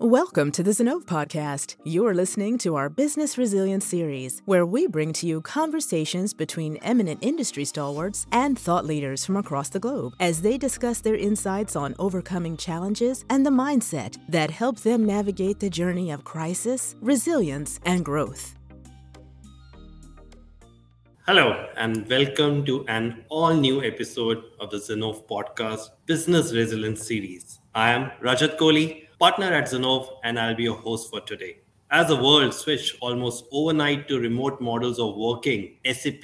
Welcome to the Zinnov Podcast. You're listening to our Business Resilience series, where we bring to you conversations between eminent industry stalwarts and thought leaders from across the globe as they discuss their insights on overcoming challenges and the mindset that help them navigate the journey of crisis, resilience, and growth. Hello, and welcome to an all new episode of the Zinnov Podcast Business Resilience series. I am Rajat Kohli partner at Zinnov, and I'll be your host for today. As the world switched almost overnight to remote models of working, SAP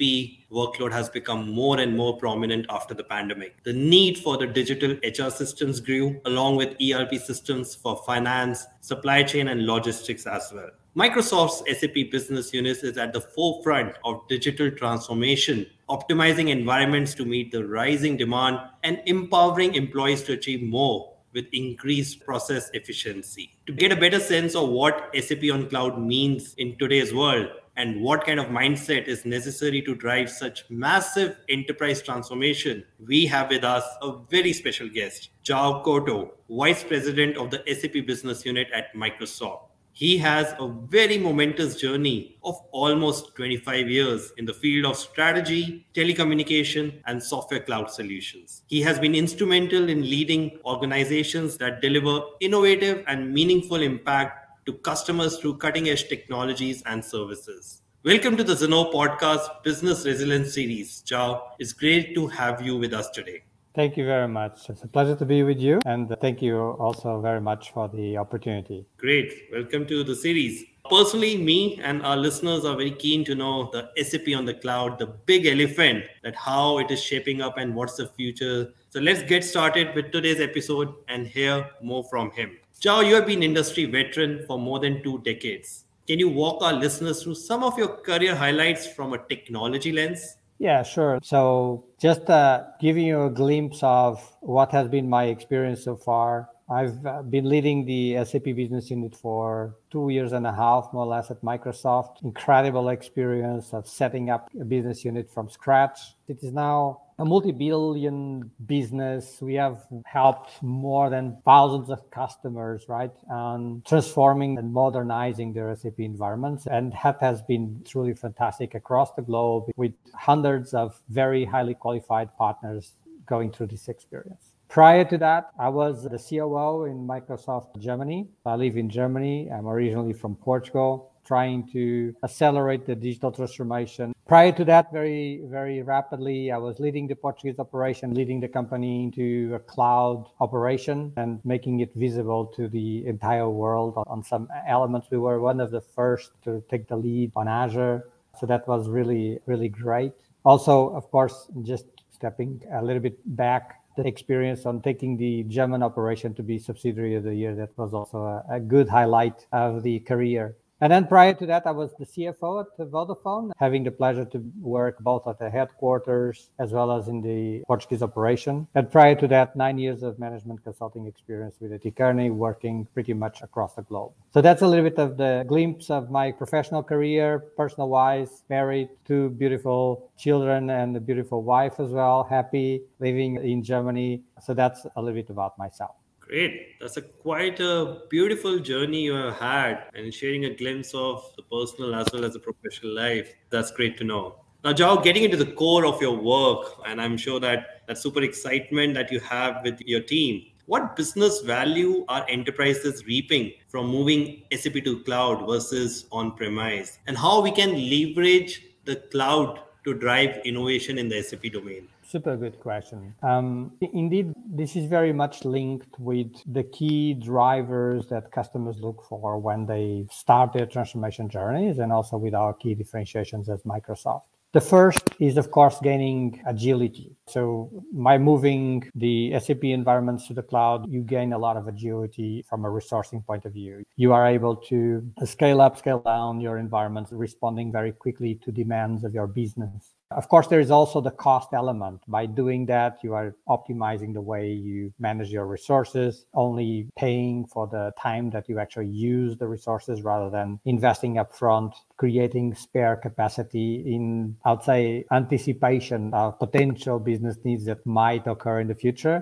workload has become more and more prominent after the pandemic. The need for the digital HR systems grew, along with ERP systems for finance, supply chain, and logistics as well. Microsoft's SAP business unit is at the forefront of digital transformation, optimizing environments to meet the rising demand and empowering employees to achieve more with increased process efficiency. To get a better sense of what SAP on cloud means in today's world and what kind of mindset is necessary to drive such massive enterprise transformation, we have with us a very special guest, Joao Couto, Vice President of the SAP Business Unit at Microsoft. He has a very momentous journey of almost 25 years in the field of strategy, telecommunication, and software cloud solutions. He has been instrumental in leading organizations that deliver innovative and meaningful impact to customers through cutting edge technologies and services. Welcome to the Zinnov Podcast Business Resilience Series. Joao, it's great to have you with us today. Thank you very much. It's a pleasure to be with you. And thank you also very much for the opportunity. Great. Welcome to the series. Personally, me and our listeners are very keen to know the SAP on the cloud, the big elephant, that how it is shaping up and what's the future. So let's get started with today's episode and hear more from him. Chao, you have been industry veteran for more than two decades. Can you walk our listeners through some of your career highlights from a technology lens? Yeah, sure. So, just uh, giving you a glimpse of what has been my experience so far. I've uh, been leading the SAP business unit for two years and a half, more or less, at Microsoft. Incredible experience of setting up a business unit from scratch. It is now a multi-billion business. We have helped more than thousands of customers, right, on transforming and modernizing their SAP environments. And that has been truly fantastic across the globe with hundreds of very highly qualified partners going through this experience. Prior to that, I was the COO in Microsoft Germany. I live in Germany. I'm originally from Portugal, trying to accelerate the digital transformation. Prior to that, very, very rapidly, I was leading the Portuguese operation, leading the company into a cloud operation and making it visible to the entire world on some elements. We were one of the first to take the lead on Azure. So that was really, really great. Also, of course, just stepping a little bit back the experience on taking the German operation to be subsidiary of the year. That was also a, a good highlight of the career. And then prior to that, I was the CFO at Vodafone, having the pleasure to work both at the headquarters as well as in the Portuguese operation. And prior to that, nine years of management consulting experience with. Kearney, working pretty much across the globe. So that's a little bit of the glimpse of my professional career, personal wise, married, two beautiful children and a beautiful wife as well, happy living in Germany. So that's a little bit about myself. Great. That's a quite a beautiful journey you have had and sharing a glimpse of the personal as well as the professional life. That's great to know. Now, Joao, getting into the core of your work, and I'm sure that that super excitement that you have with your team. What business value are enterprises reaping from moving SAP to cloud versus on premise? And how we can leverage the cloud to drive innovation in the SAP domain? Super good question. Um, indeed, this is very much linked with the key drivers that customers look for when they start their transformation journeys and also with our key differentiations as Microsoft. The first is, of course, gaining agility. So, by moving the SAP environments to the cloud, you gain a lot of agility from a resourcing point of view. You are able to scale up, scale down your environments, responding very quickly to demands of your business. Of course, there is also the cost element. By doing that, you are optimizing the way you manage your resources, only paying for the time that you actually use the resources rather than investing upfront, creating spare capacity in, I would say, anticipation of potential business needs that might occur in the future.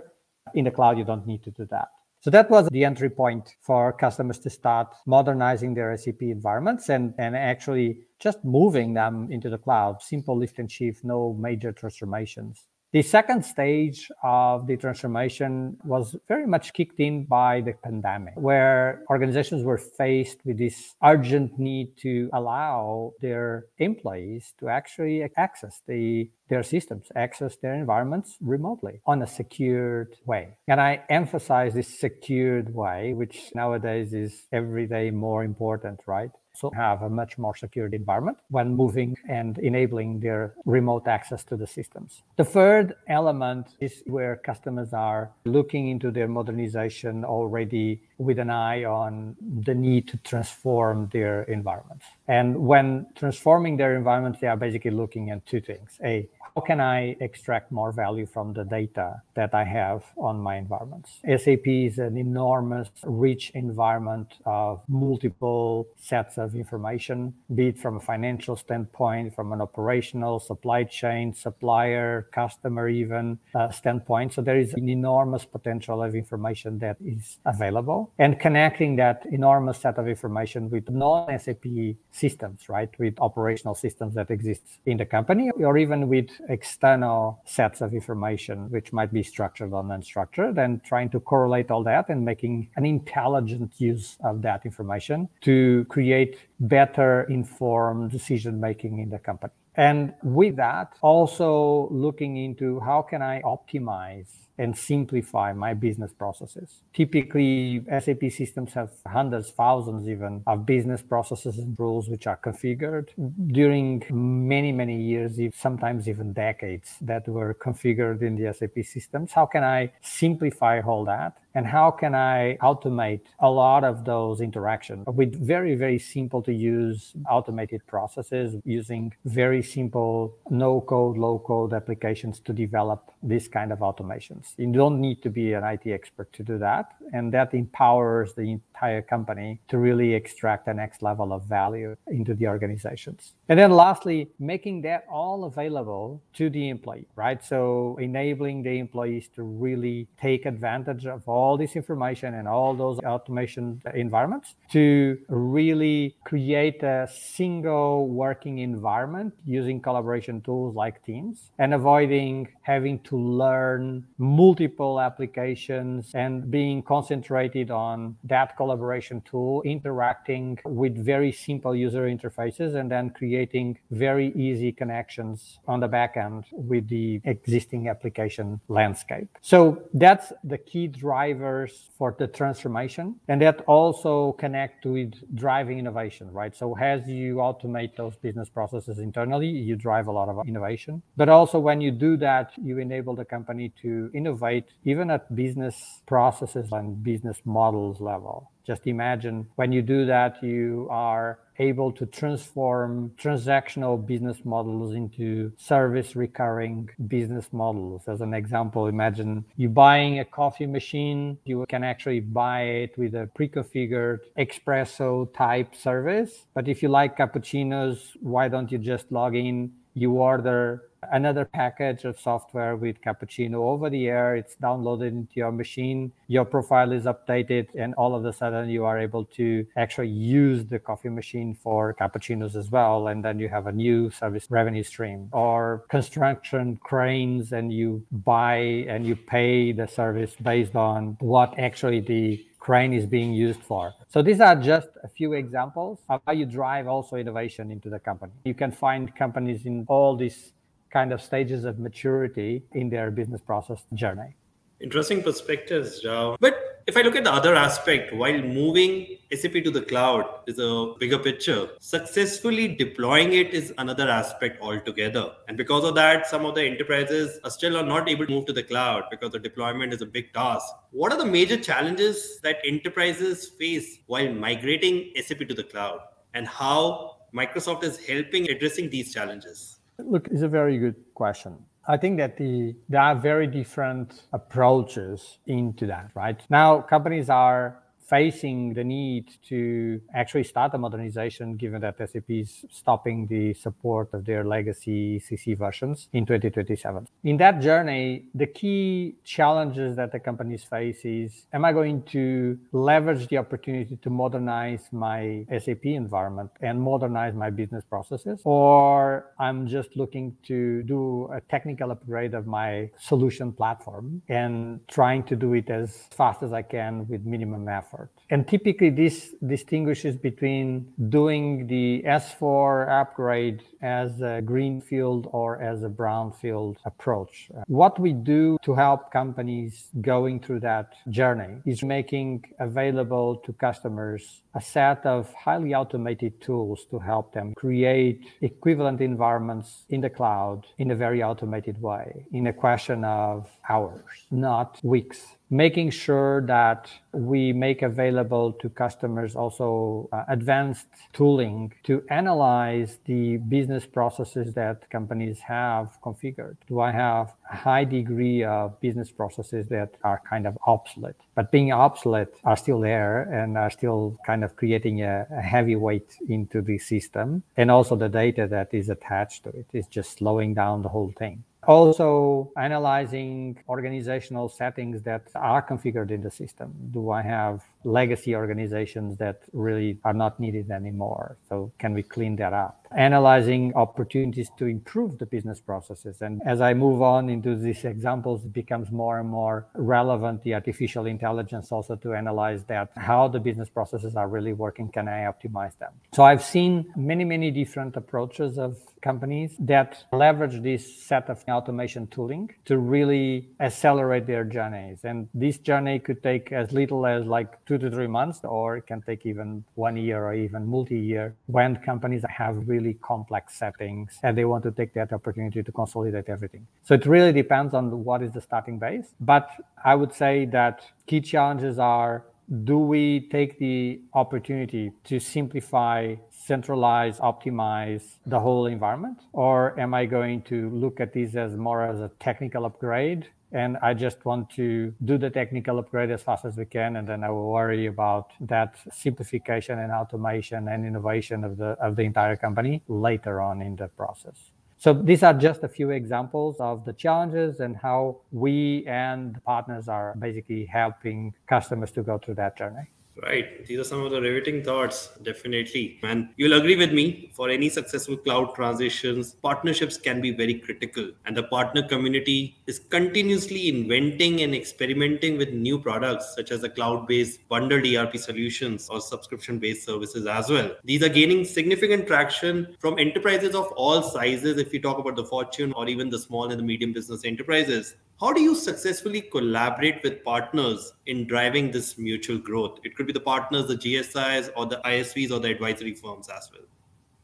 In the cloud, you don't need to do that. So that was the entry point for customers to start modernizing their SAP environments and, and actually just moving them into the cloud. Simple lift and shift, no major transformations. The second stage of the transformation was very much kicked in by the pandemic, where organizations were faced with this urgent need to allow their employees to actually access the, their systems, access their environments remotely on a secured way. And I emphasize this secured way, which nowadays is every day more important, right? So have a much more secure environment when moving and enabling their remote access to the systems. The third element is where customers are looking into their modernization already with an eye on the need to transform their environments. And when transforming their environments, they are basically looking at two things. A, how can I extract more value from the data that I have on my environments? SAP is an enormous, rich environment of multiple sets of information, be it from a financial standpoint, from an operational, supply chain, supplier, customer, even uh, standpoint. So there is an enormous potential of information that is available and connecting that enormous set of information with non-SAP systems, right? With operational systems that exist in the company or even with external sets of information, which might be structured or unstructured, and trying to correlate all that and making an intelligent use of that information to create better informed decision making in the company. And with that, also looking into how can I optimize and simplify my business processes. Typically, SAP systems have hundreds, thousands even of business processes and rules which are configured during many, many years, if sometimes even decades that were configured in the SAP systems. How can I simplify all that? And how can I automate a lot of those interactions with very, very simple to use automated processes using very simple no code, low code applications to develop this kind of automations. You don't need to be an IT expert to do that. And that empowers the entire company to really extract the next level of value into the organizations. And then lastly, making that all available to the employee, right? So enabling the employees to really take advantage of all this information and all those automation environments to really create a single working environment using collaboration tools like Teams and avoiding having to learn multiple applications and being concentrated on that collaboration tool, interacting with very simple user interfaces, and then creating very easy connections on the back end with the existing application landscape. So that's the key drivers for the transformation. And that also connect with driving innovation, right? So as you automate those business processes internally, you drive a lot of innovation. But also when you do that, you enable the company to innovate even at business processes and business models level. Just imagine when you do that, you are able to transform transactional business models into service recurring business models. As an example, imagine you buying a coffee machine, you can actually buy it with a pre-configured espresso type service. But if you like cappuccinos, why don't you just log in, you order another package of software with cappuccino over the air it's downloaded into your machine your profile is updated and all of a sudden you are able to actually use the coffee machine for cappuccinos as well and then you have a new service revenue stream or construction cranes and you buy and you pay the service based on what actually the crane is being used for. So these are just a few examples of how you drive also innovation into the company. You can find companies in all these kind of stages of maturity in their business process journey. Interesting perspectives. But if I look at the other aspect, while moving SAP to the cloud is a bigger picture, successfully deploying it is another aspect altogether. And because of that, some of the enterprises are still are not able to move to the cloud because the deployment is a big task. What are the major challenges that enterprises face while migrating SAP to the cloud? And how Microsoft is helping addressing these challenges? Look, it's a very good question. I think that the there are very different approaches into that, right? Now companies are facing the need to actually start a modernization given that SAP is stopping the support of their legacy ECC versions in 2027. In that journey, the key challenges that the companies face is am I going to leverage the opportunity to modernize my SAP environment and modernize my business processes? Or I'm just looking to do a technical upgrade of my solution platform and trying to do it as fast as I can with minimum effort. And typically, this distinguishes between doing the S4 upgrade as a greenfield or as a brownfield approach. What we do to help companies going through that journey is making available to customers a set of highly automated tools to help them create equivalent environments in the cloud in a very automated way, in a question of hours, not weeks making sure that we make available to customers also uh, advanced tooling to analyze the business processes that companies have configured. Do I have a high degree of business processes that are kind of obsolete? But being obsolete are still there and are still kind of creating a, a heavy weight into the system. And also the data that is attached to it is just slowing down the whole thing. Also, analyzing organizational settings that are configured in the system. Do I have legacy organizations that really are not needed anymore? So, can we clean that up? Analyzing opportunities to improve the business processes. And as I move on into these examples, it becomes more and more relevant the artificial intelligence also to analyze that how the business processes are really working. Can I optimize them? So, I've seen many, many different approaches of companies that leverage this set of automation tooling to really accelerate their journeys. And this journey could take as little as like two to three months, or it can take even one year or even multi year when companies have really complex settings and they want to take that opportunity to consolidate everything. So it really depends on what is the starting base. But I would say that key challenges are do we take the opportunity to simplify, centralize, optimize the whole environment? Or am I going to look at this as more as a technical upgrade and I just want to do the technical upgrade as fast as we can, and then I will worry about that simplification and automation and innovation of the of the entire company later on in the process. So these are just a few examples of the challenges and how we and partners are basically helping customers to go through that journey. Right. These are some of the riveting thoughts, definitely. And you'll agree with me, for any successful cloud transitions, partnerships can be very critical. And the partner community is continuously inventing and experimenting with new products, such as the cloud based bundled ERP solutions or subscription based services as well. These are gaining significant traction from enterprises of all sizes, if you talk about the Fortune or even the small and the medium business enterprises. How do you successfully collaborate with partners in driving this mutual growth? It could be the partners, the GSIs, or the ISVs, or the advisory firms as well.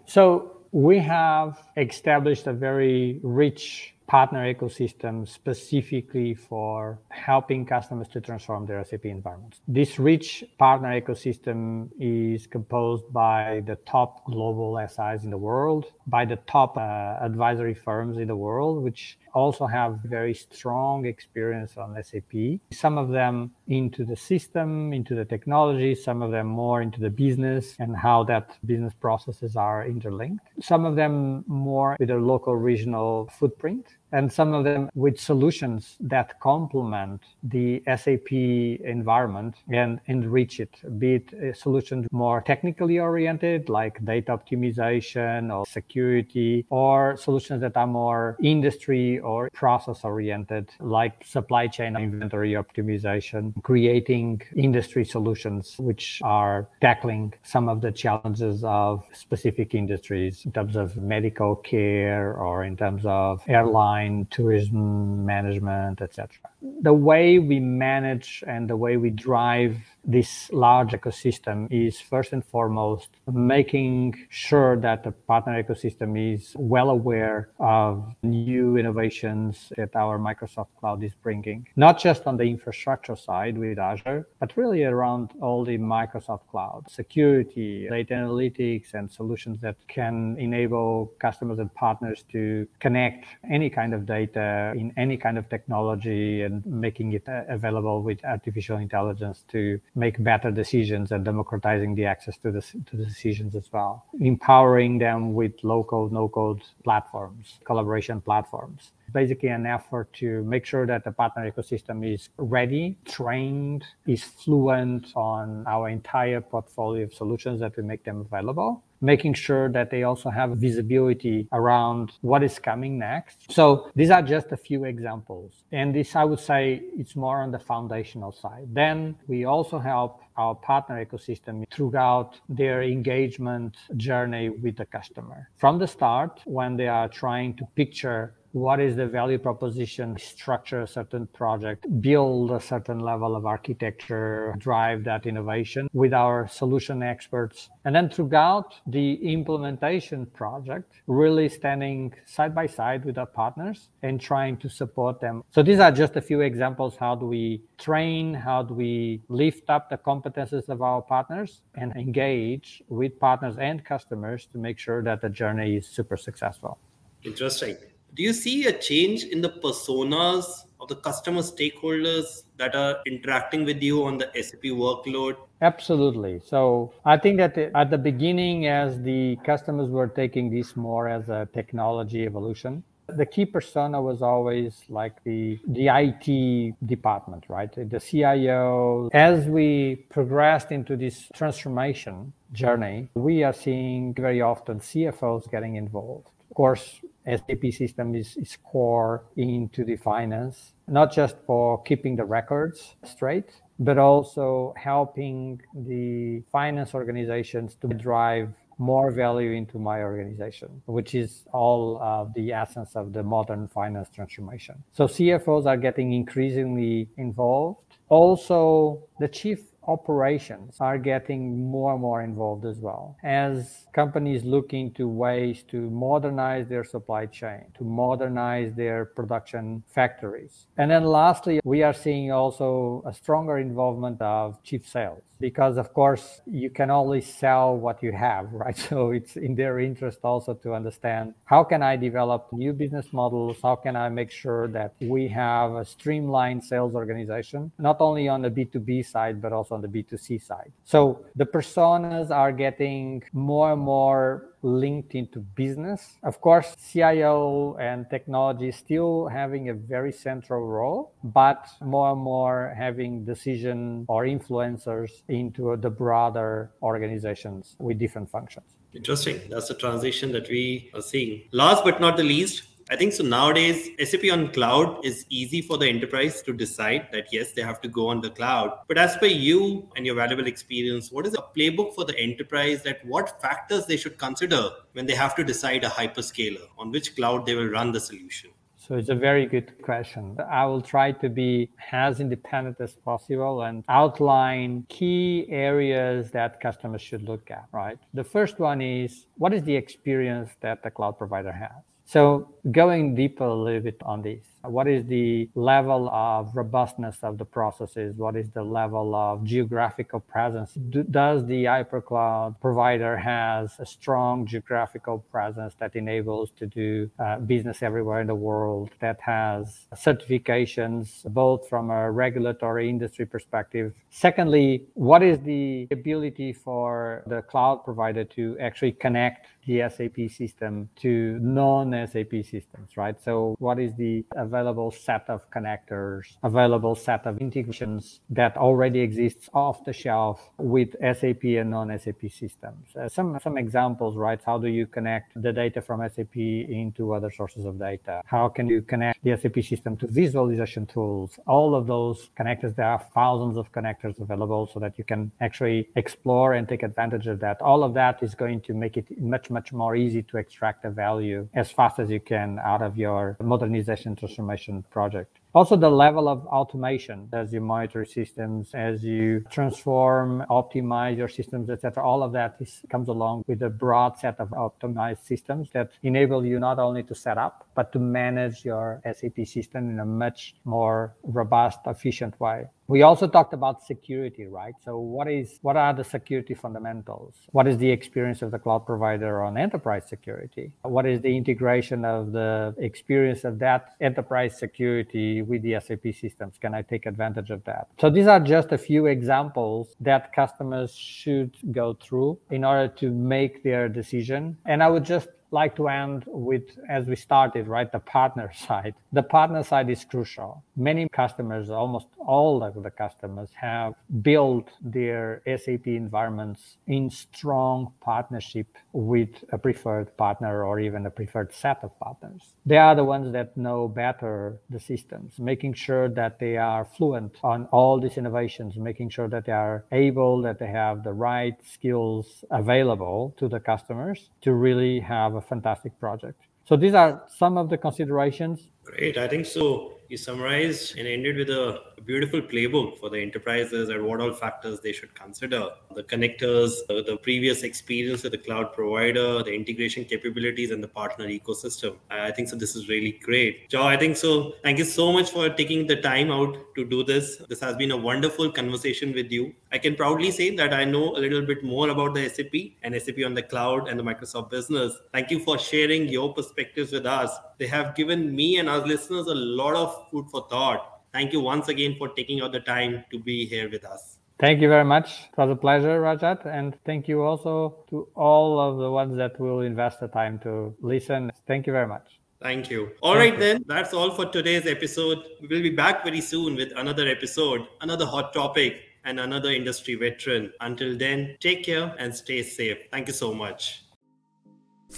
So, we have established a very rich partner ecosystem specifically for helping customers to transform their SAP environments. This rich partner ecosystem is composed by the top global SIs in the world, by the top uh, advisory firms in the world, which also have very strong experience on SAP. Some of them into the system, into the technology, some of them more into the business and how that business processes are interlinked. Some of them more with a local regional footprint and some of them with solutions that complement the SAP environment and enrich it, be it uh, solutions more technically oriented, like data optimization or security, or solutions that are more industry or process oriented, like supply chain inventory optimization, creating industry solutions which are tackling some of the challenges of specific industries in terms of medical care or in terms of airline, tourism management, etc. The way we manage and the way we drive this large ecosystem is first and foremost making sure that the partner ecosystem is well aware of new innovations that our Microsoft Cloud is bringing, not just on the infrastructure side with Azure, but really around all the Microsoft Cloud security, data analytics, and solutions that can enable customers and partners to connect any kind of data in any kind of technology and making it uh, available with artificial intelligence to make better decisions and democratizing the access to the, to the decisions as well. Empowering them with code, no code platforms, collaboration platforms basically an effort to make sure that the partner ecosystem is ready, trained, is fluent on our entire portfolio of solutions that we make them available making sure that they also have visibility around what is coming next. So these are just a few examples. And this, I would say, it's more on the foundational side. Then we also help our partner ecosystem throughout their engagement journey with the customer. From the start, when they are trying to picture what is the value proposition, structure a certain project, build a certain level of architecture, drive that innovation with our solution experts. And then throughout the implementation project, really standing side by side with our partners and trying to support them. So these are just a few examples. How do we train? How do we lift up the competences of our partners and engage with partners and customers to make sure that the journey is super successful? Interesting do you see a change in the personas of the customer stakeholders that are interacting with you on the SAP workload? Absolutely. So I think that at the beginning, as the customers were taking this more as a technology evolution, the key persona was always like the the IT department, right? The CIO. As we progressed into this transformation journey, we are seeing very often CFOs getting involved. Of course, SAP system is, is core into the finance, not just for keeping the records straight, but also helping the finance organizations to drive more value into my organization, which is all of the essence of the modern finance transformation. So CFOs are getting increasingly involved. Also, the chief operations are getting more and more involved as well. As companies looking to ways to modernize their supply chain to modernize their production factories. And then lastly we are seeing also a stronger involvement of chief sales because of course you can only sell what you have right? So it's in their interest also to understand how can i develop new business models? How can i make sure that we have a streamlined sales organization not only on the b2b side but also on the b2c side so the personas are getting more and more linked into business. Of course, CIO and technology still having a very central role, but more and more having decision or influencers into the broader organizations with different functions. Interesting. That's the transition that we are seeing. Last but not the least, I think so nowadays, SAP on cloud is easy for the enterprise to decide that yes, they have to go on the cloud. But as per you and your valuable experience, what is a playbook for the enterprise that what factors they should consider when they have to decide a hyperscaler on which cloud they will run the solution? So it's a very good question. I will try to be as independent as possible and outline key areas that customers should look at, right? The first one is what is the experience that the cloud provider has? So going deeper a little bit on this, what is the level of robustness of the processes? What is the level of geographical presence? Do, does the hypercloud provider has a strong geographical presence that enables to do uh, business everywhere in the world? That has certifications both from a regulatory industry perspective. Secondly, what is the ability for the cloud provider to actually connect the SAP system to non-SAP systems, right? So what is the available set of connectors, available set of integrations that already exists off the shelf with SAP and non-SAP systems. Uh, some some examples, right? How do you connect the data from SAP into other sources of data? How can you connect the SAP system to visualization tools? All of those connectors, there are thousands of connectors available so that you can actually explore and take advantage of that. All of that is going to make it much, much more easy to extract the value as fast as you can out of your modernization transformation project. Also, the level of automation as you monitor systems, as you transform, optimize your systems, etc. All of that is, comes along with a broad set of optimized systems that enable you not only to set up, but to manage your SAP system in a much more robust, efficient way. We also talked about security, right? So what is what are the security fundamentals? What is the experience of the cloud provider on enterprise security? What is the integration of the experience of that enterprise security with the SAP systems? Can I take advantage of that? So these are just a few examples that customers should go through in order to make their decision. And I would just like to end with, as we started, right, the partner side. The partner side is crucial. Many customers, almost all of the customers, have built their SAP environments in strong partnership with a preferred partner or even a preferred set of partners. They are the ones that know better the systems, making sure that they are fluent on all these innovations, making sure that they are able, that they have the right skills available to the customers to really have a fantastic project. So these are some of the considerations. Great. I think so you summarized and ended with a, a, beautiful playbook for the enterprises and what all factors they should consider. The connectors the, the, previous experience with the cloud provider the integration capabilities and the partner ecosystem. I think so this is really great. Joe i think so thank you so much for taking the time out to do this. This has been a wonderful conversation with you. I can proudly say that i know a little bit more about the sap and sap on the cloud and the microsoft business. Thank you for sharing your perspectives with us. They have given me and our listeners a lot of food for thought. Thank you once again for taking out the time to be here with us. Thank you very much. It was a pleasure, Rajat. And thank you also to all of the ones that will invest the time to listen. Thank you very much. Thank you. All Thank right, you. then. That's all for today's episode. We will be back very soon with another episode, another hot topic, and another industry veteran. Until then, take care and stay safe. Thank you so much.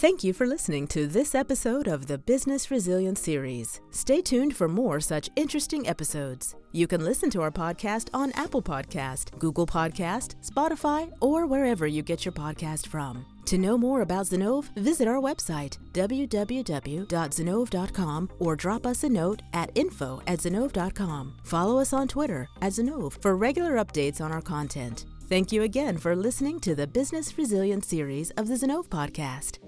Thank you for listening to this episode of the Business Resilience Series. Stay tuned for more such interesting episodes. You can listen to our podcast on Apple Podcast, Google Podcast, Spotify, or wherever you get your podcast from. To know more about Zinnov, visit our website, www.zinnov.com, or drop us a note at info at zinnov.com. Follow us on Twitter at Zinnov for regular updates on our content. Thank you again for listening to the Business Resilience series of the Zinnov podcast.